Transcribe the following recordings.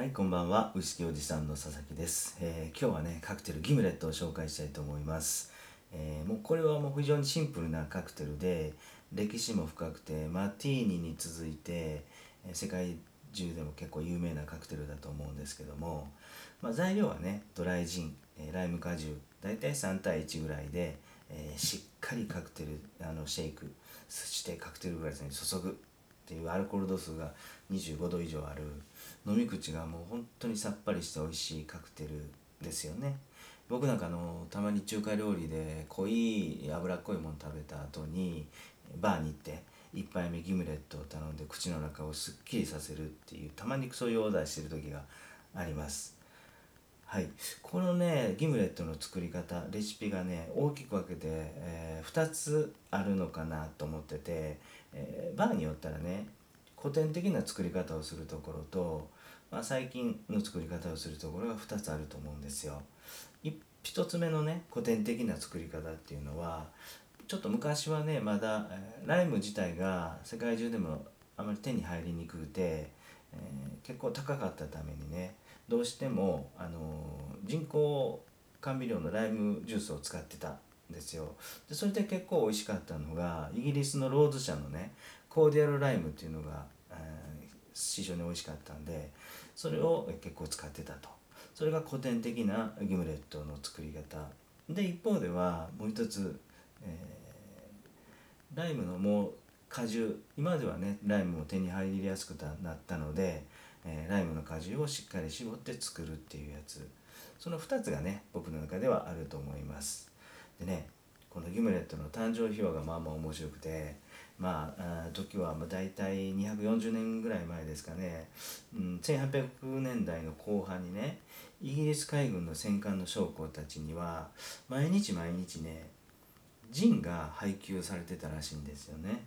はい、こんばんは。ウイスキーおじさんの佐々木です、えー今日はね、カクテルギムレットを紹介したいと思います。えーもうこれはもう非常にシンプルなカクテルで、歴史も深くて、マティーニに続いて、え世界中でも結構有名なカクテルだと思うんですけども、まあ、材料はね、ドライジン、えライム果汁、だいたい3対1ぐらいで、えーしっかりカクテル、あのシェイク、そしてカクテルグラスに注ぐ。っていうアルコール度数が25度以上ある飲み口がもう本当にさっぱりして美味しいカクテルですよね。僕なんかのたまに中華料理で濃い脂っこいもの食べた後にバーに行って1杯目ギムレットを頼んで口の中をすっきりさせるっていうたまにそういうオーダーしてる時があります。はい、このねギムレットの作り方レシピがね大きく分けて、え2つあるのかなと思ってて、えーバーによったらね古典的な作り方をするところと、まあ、最近の作り方をするところが2つあると思うんですよ。い一つ目のね古典的な作り方っていうのはちょっと昔はねまだライム自体が世界中でもあまり手に入りにくくて、えー結構高かったためにねどうしても、あのー人工甘味料のライムジュースを使ってたんですよ。でそれで結構美味しかったのがイギリスのローズ社のねコーディアルライムっていうのが、えー非常に美味しかったんでそれを結構使ってたと。それが古典的なギムレットの作り方。で一方ではもう一つ、えーライムのもう果汁今ではねライムも手に入りやすくなったので、えーライムの果汁をしっかり絞って作るっていうやつ。その2つがね僕の中ではあると思います。でねこのギムレットの誕生秘話がまあまあ面白くてまあ時はまあ大体240年ぐらい前ですかね、うん、1800年代の後半にねイギリス海軍の戦艦の将校たちには毎日毎日ねジンが配給されてたらしいんですよね。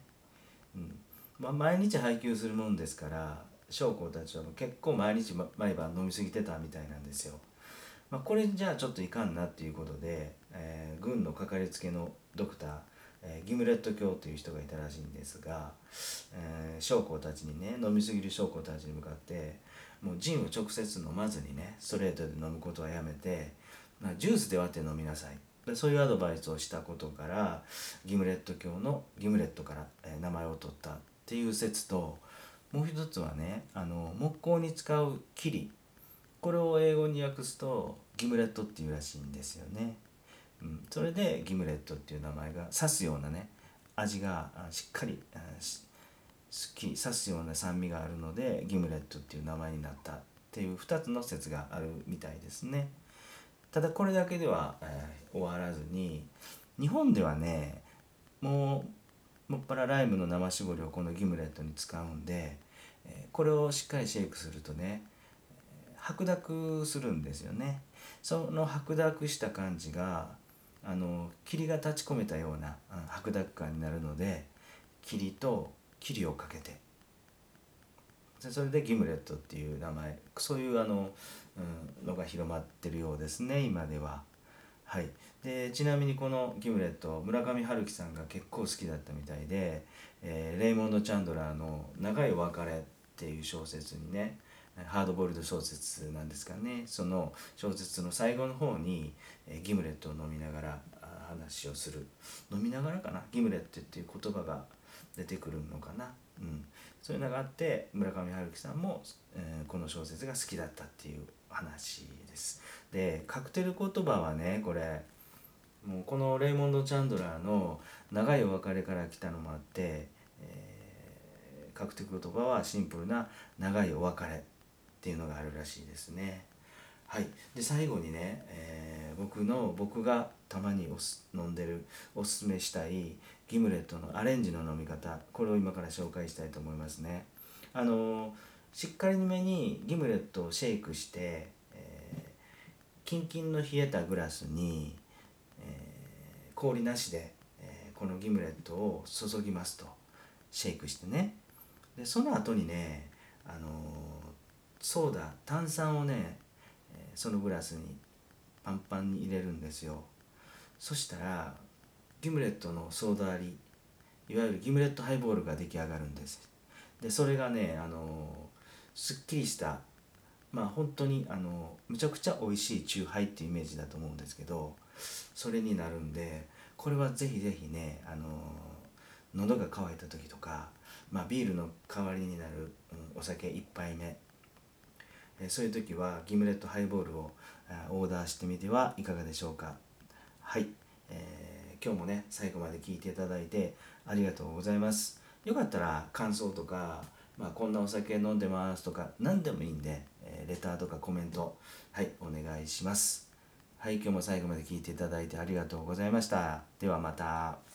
うんまあ、毎日配給するもんですから将校たちは結構毎日毎晩飲み過ぎてたみたいなんですよ。まあ、これじゃあちょっといかんなっていうことで、えー軍のかかりつけのドクター、えーギムレット教という人がいたらしいんですが、えー将校たちにね飲み過ぎる将校たちに向かってもうジンを直接飲まずにねストレートで飲むことはやめて、まあ、ジュースで割って飲みなさいそういうアドバイスをしたことからギムレット教のギムレットから、え名前を取ったっていう説ともう一つはねあの木工に使うキリこれを英語に訳すとギムレットっていうらしいんですよね。うん、それでギムレットっていう名前が刺すようなね味がしっかりあしすっきり刺すような酸味があるのでギムレットっていう名前になったっていう2つの説があるみたいですね。ただこれだけでは、えー終わらずに日本ではねもうもっぱらライムの生搾りをこのギムレットに使うんで、えーこれをしっかりシェイクするとね白濁するんですよね。その白濁した感じがあの霧が立ち込めたような白濁感になるので霧と霧をかけてでそれでギムレットっていう名前。そういうあの、うん、のが広まってるようですね今では。はい、でちなみにこのギムレット村上春樹さんが結構好きだったみたいで、えーレイモンド・チャンドラーの「長いお別れ」っていう小説にねハードボイルド小説なんですかね。その小説の最後の方に、えーギムレットを飲みながら話をする。飲みながらかな？ギムレットっていう言葉が出てくるのかな、うん、そういうのがあって村上春樹さんも、えーこの小説が好きだったっていう話です。でカクテル言葉はねこれもうこのレイモンド・チャンドラーの「長いお別れ」から来たのもあって、えーカクテル言葉はシンプルな「長いお別れ」っていうのがあるらしいですね。はい、で最後にね、え僕の僕がたまにおす飲んでるおすすめしたいギムレットのアレンジの飲み方これを今から紹介したいと思いますね。あのーしっかりめにギムレットをシェイクして、えーキンキンの冷えたグラスに、え氷なしで、えこのギムレットを注ぎますとシェイクしてねでその後にね、あのーソーダ炭酸をね、そのグラスにパンパンに入れるんですよ。そしたらギムレットのソーダ割りいわゆるギムレットハイボールが出来上がるんです。でそれがね、あのすっきりしたまあ本当にあのむちゃくちゃ美味しいチューハイっていうイメージだと思うんですけどそれになるんでこれはぜひぜひねあの喉が渇いた時とか、まあ、ビールの代わりになる、うん、お酒1杯目えそういう時はギムレットハイボールをオーダーしてみてはいかがでしょうか？はい、えー、今日もね最後まで聞いていただいてありがとうございます。よかったら感想とか、まあ、こんなお酒飲んでますとか何でもいいんで、えー、レターとかコメントはいお願いします。はい今日も最後まで聞いていただいてありがとうございました。ではまた。